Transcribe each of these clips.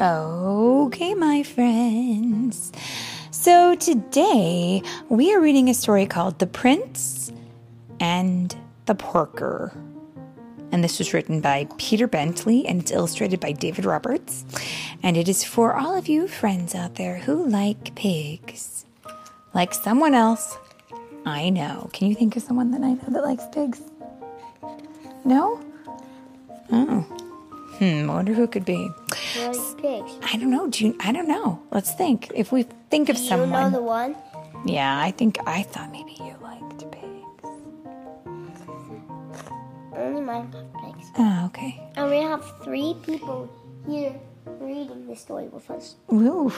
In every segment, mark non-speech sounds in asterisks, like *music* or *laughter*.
Okay, my friends. So today we are reading a story called The Prince and the Porker. And this was written by Peter Bently and it's illustrated by David Roberts. And it is for all of you friends out there who like pigs. Like someone else I know. Can you think of someone that I know that likes pigs? No? Oh. Hmm, I wonder who it could be. Like pigs. I don't know. Do you, I don't know. Let's think. If we think of someone. You know the one? yeah, I think I thought maybe you liked pigs. Only mine pigs. Oh, okay. And we have three people here reading the story with us. Ooh.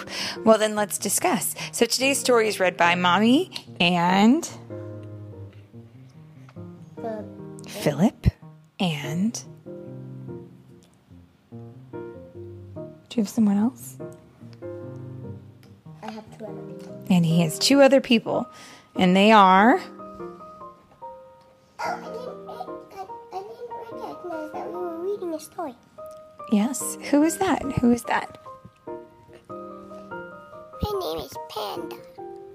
Well, then let's discuss. So today's story is read by Mommy and But Philip and. Do you have someone else? I have two other people. And he has two other people, and they are. Oh, I didn't, I, I didn't recognize that we were reading a story. Yes. Who is that? Who is that? My name is Panda.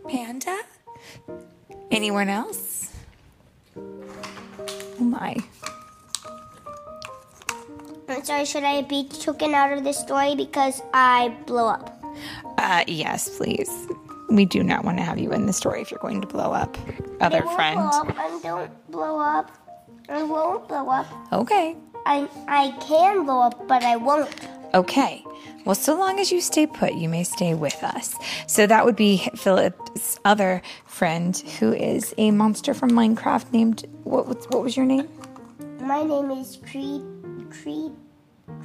Panda? Anyone else? Oh my. I'm sorry, should I be taken out of this story because I blow up? Uh, yes, please. We do not want to have you in the story if you're going to blow up. Other I friend. Blow up. I don't blow up. I won't blow up. Okay. I I can blow up, but I won't. Okay. Well, so long as you stay put, you may stay with us. So that would be Philip's other friend, who is a monster from Minecraft named what? was- What was your name? My name is Creed Creed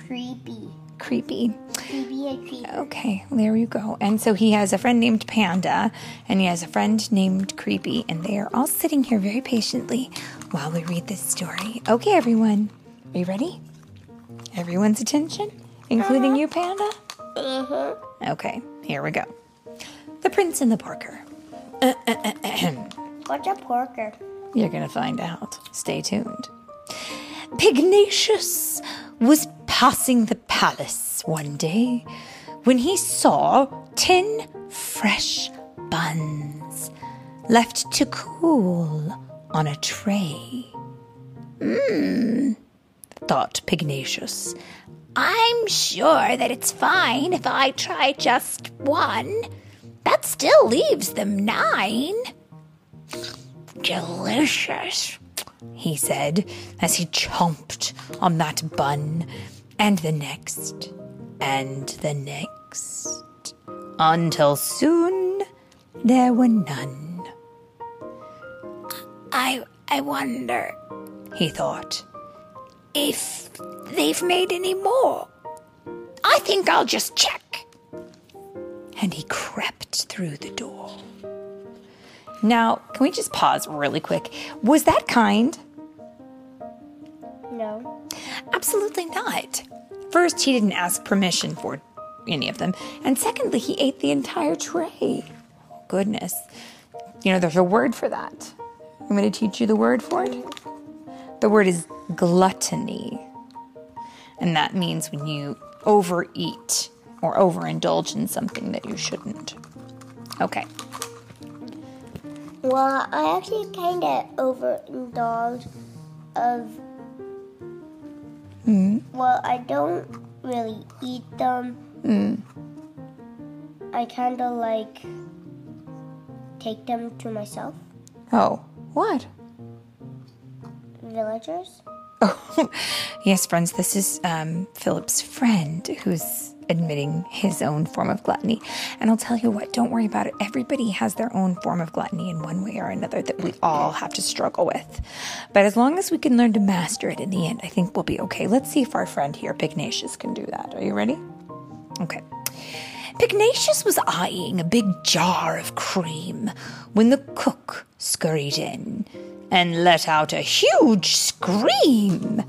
Creepy. Creepy. Creepy and creepy. Okay, there you go. And so he has a friend named Panda, and he has a friend named Creepy, and they are all sitting here very patiently while we read this story. Okay, everyone, are you ready? Everyone's attention, including you, Panda? Uh-huh. Okay, here we go. The Prince and the Porker. *clears throat* What's a porker? You're gonna find out. Stay tuned. Pignatius was passing the palace one day when he saw ten fresh buns left to cool on a tray. Mmm, thought Pignatius. I'm sure that it's fine if I try just one. That still leaves them nine. Delicious, he said as he chomped on that bun, and the next, and the next, until soon there were none. I, I wonder, he thought, if they've made any more. I think I'll just check. And he crept through the door. Now, can we just pause really quick? Was that kind? No. Absolutely not. First, he didn't ask permission for any of them. And secondly, he ate the entire tray. Goodness. You know, there's a word for that. I'm going to teach you the word for it. The word is gluttony. And that means when you overeat or overindulge in something that you shouldn't. Okay. Well, I actually kind of overindulge of. Well, I don't really eat them. I kind of like take them to myself, Oh, what? villagers. Oh, *laughs* yes, friends, this is um, Philip's friend who's admitting his own form of gluttony. And I'll tell you what, don't worry about it. Everybody has their own form of gluttony in one way or another that we all have to struggle with. But as long as we can learn to master it in the end, I think we'll be okay. Let's see if our friend here, Pignatius, can do that. Are you ready? Okay. Pignatius was eyeing a big jar of cream when the cook scurried in and let out a huge scream.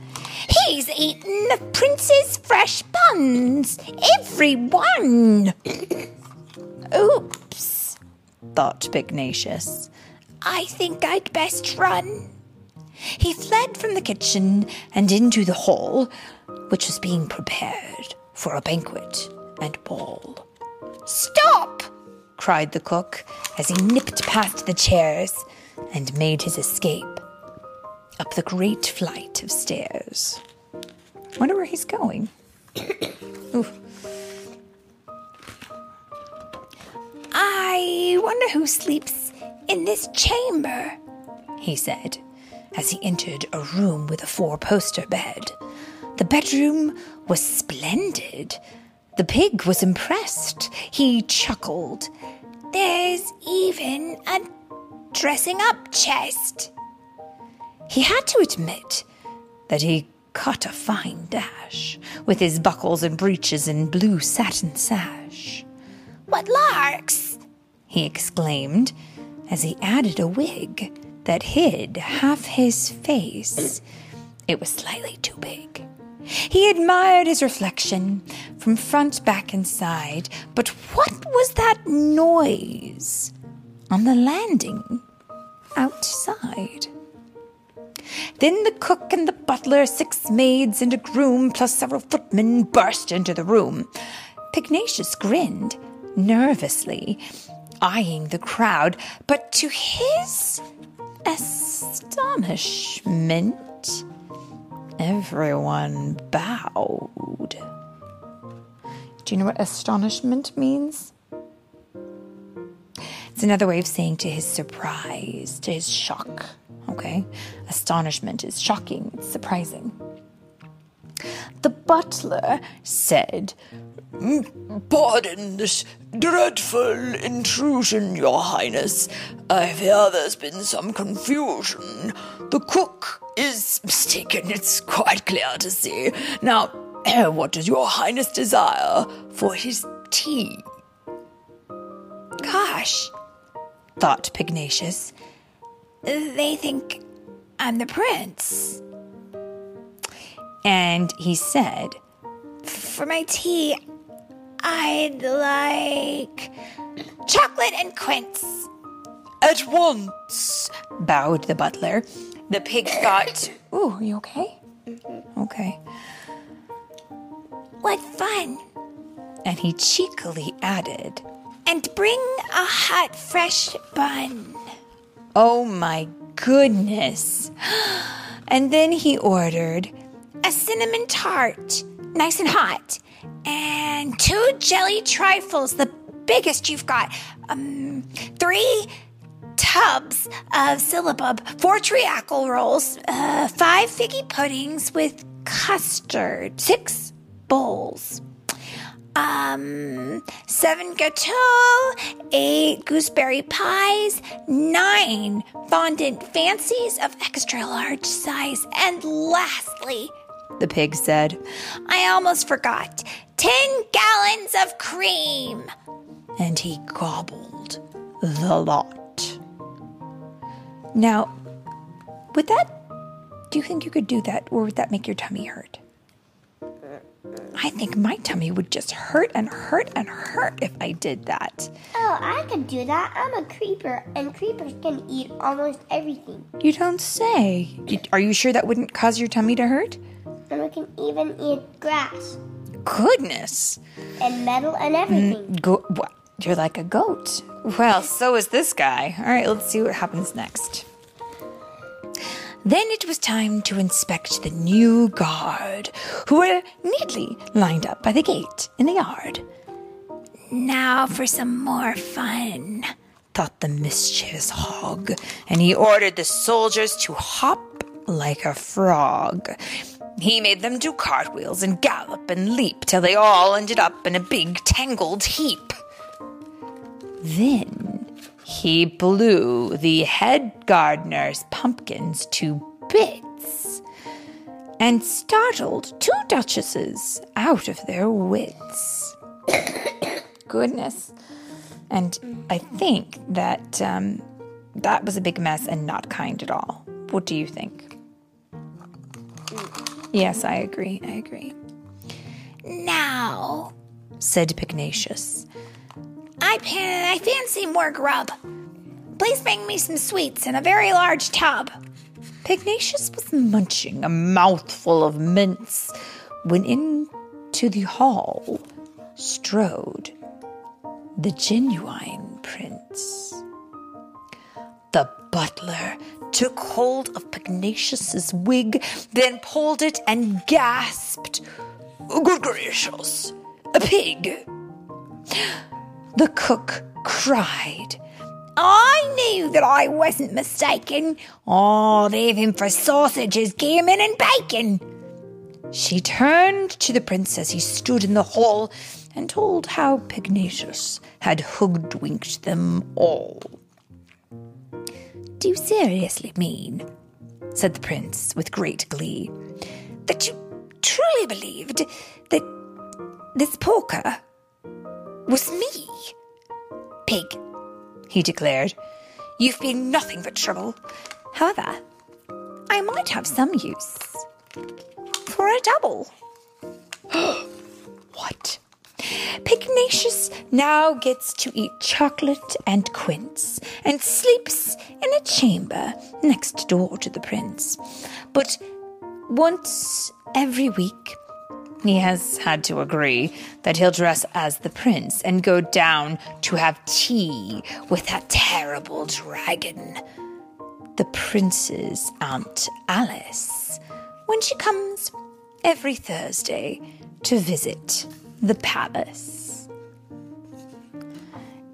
He's eaten the prince's fresh buns, every one. *laughs* Oops, thought Pignatius. I think I'd best run. He fled from the kitchen and into the hall, which was being prepared for a banquet. and ball. Stop! cried the cook as he nipped past the chairs and made his escape up the great flight of stairs. Wonder where he's going. *coughs* I wonder who sleeps in this chamber, he said as he entered a room with a four poster bed. The bedroom was splendid. The pig was impressed. He chuckled. There's even a dressing up chest. He had to admit that he cut a fine dash with his buckles and breeches and blue satin sash. What larks! he exclaimed as he added a wig that hid half his face. It was slightly too big. He admired his reflection from front, back, and side, but what was that noise on the landing outside? Then the cook and the butler, six maids, and a groom, plus several footmen, burst into the room. Pignatius grinned nervously, eyeing the crowd, but to his astonishment, everyone bowed. Do you know what astonishment means? It's another way of saying to his surprise, to his shock. Okay? Astonishment is shocking, it's surprising. The butler said, mm, Pardon this dreadful intrusion, Your Highness. I fear there's been some confusion. The cook is mistaken, it's quite clear to see. Now, *clears throat* what does Your Highness desire for his tea? Gosh, thought Pignatius. They think I'm the prince. And he said, For my tea, I'd like chocolate and quince. At once, bowed the butler. The pig *coughs* thought, Ooh, are you okay? Mm-hmm. Okay. What fun! And he cheekily added, And bring a hot, fresh bun. Oh my goodness. *gasps* And then he ordered a cinnamon tart, nice and hot, and two jelly trifles, the biggest you've got. Um, three tubs of syllabub, four treacle rolls, uh, five figgy puddings with custard, six bowls. Um, seven gâteaux, eight gooseberry pies, nine fondant fancies of extra large size, and lastly, the pig said, I almost forgot, ten gallons of cream. And he gobbled the lot. Now, would that, do you think you could do that, or would that make your tummy hurt? I think my tummy would just hurt and hurt and hurt if I did that. Oh, I could do that. I'm a creeper, and creepers can eat almost everything. You don't say. Are you sure that wouldn't cause your tummy to hurt? And we can even eat grass Goodness. and metal and everything. Mm, go- what? You're like a goat. Well, so is this guy. All right, let's see what happens next. Then it was time to inspect the new guard, who were neatly lined up by the gate in the yard. Now for some more fun, thought the mischievous hog, and he ordered the soldiers to hop like a frog. He made them do cartwheels and gallop and leap till they all ended up in a big tangled heap. Then he blew the head gardener's pumpkins to bits and startled two duchesses out of their wits. *coughs* Goodness. And I think that um, that was a big mess and not kind at all. What do you think? Yes, I agree. I agree. Now, said Pignatius, I, pan- I fancy more grub. Please bring me some sweets in a very large tub. Pignatius was munching a mouthful of mince when into the hall strode the genuine prince. The butler took hold of Pignatius's wig, then pulled it and gasped, Good gracious, a pig! The cook cried, I knew that I wasn't mistaken. I'll leave him for sausages, gammon, and bacon. She turned to the prince as he stood in the hall and told how Pignatius had hoodwinked them all. Do you seriously mean, said the prince with great glee, that you truly believed that this porker was me? Pig, he declared, you've been nothing but trouble. However, I might have some use for a double. *gasps* what? Pignatius now gets to eat chocolate and quince and sleeps in a chamber next door to the prince. But once every week, he has had to agree that he'll dress as the prince and go down to have tea with that terrible dragon, the prince's Aunt Alice, when she comes every Thursday to visit the palace.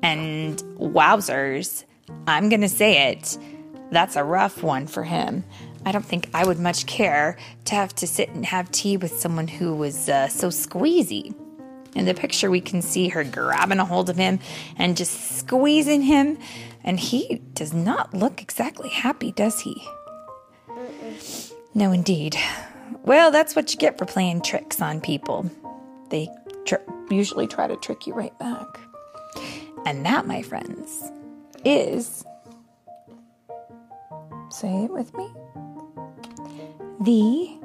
And wowzers, I'm gonna say it, that's a rough one for him. I don't think I would much care to have to sit and have tea with someone who was uh, so squeezy. In the picture, we can see her grabbing a hold of him and just squeezing him, and he does not look exactly happy, does he? No, indeed. Well, that's what you get for playing tricks on people. They tr- usually try to trick you right back. And that, my friends, is. Say it with me. The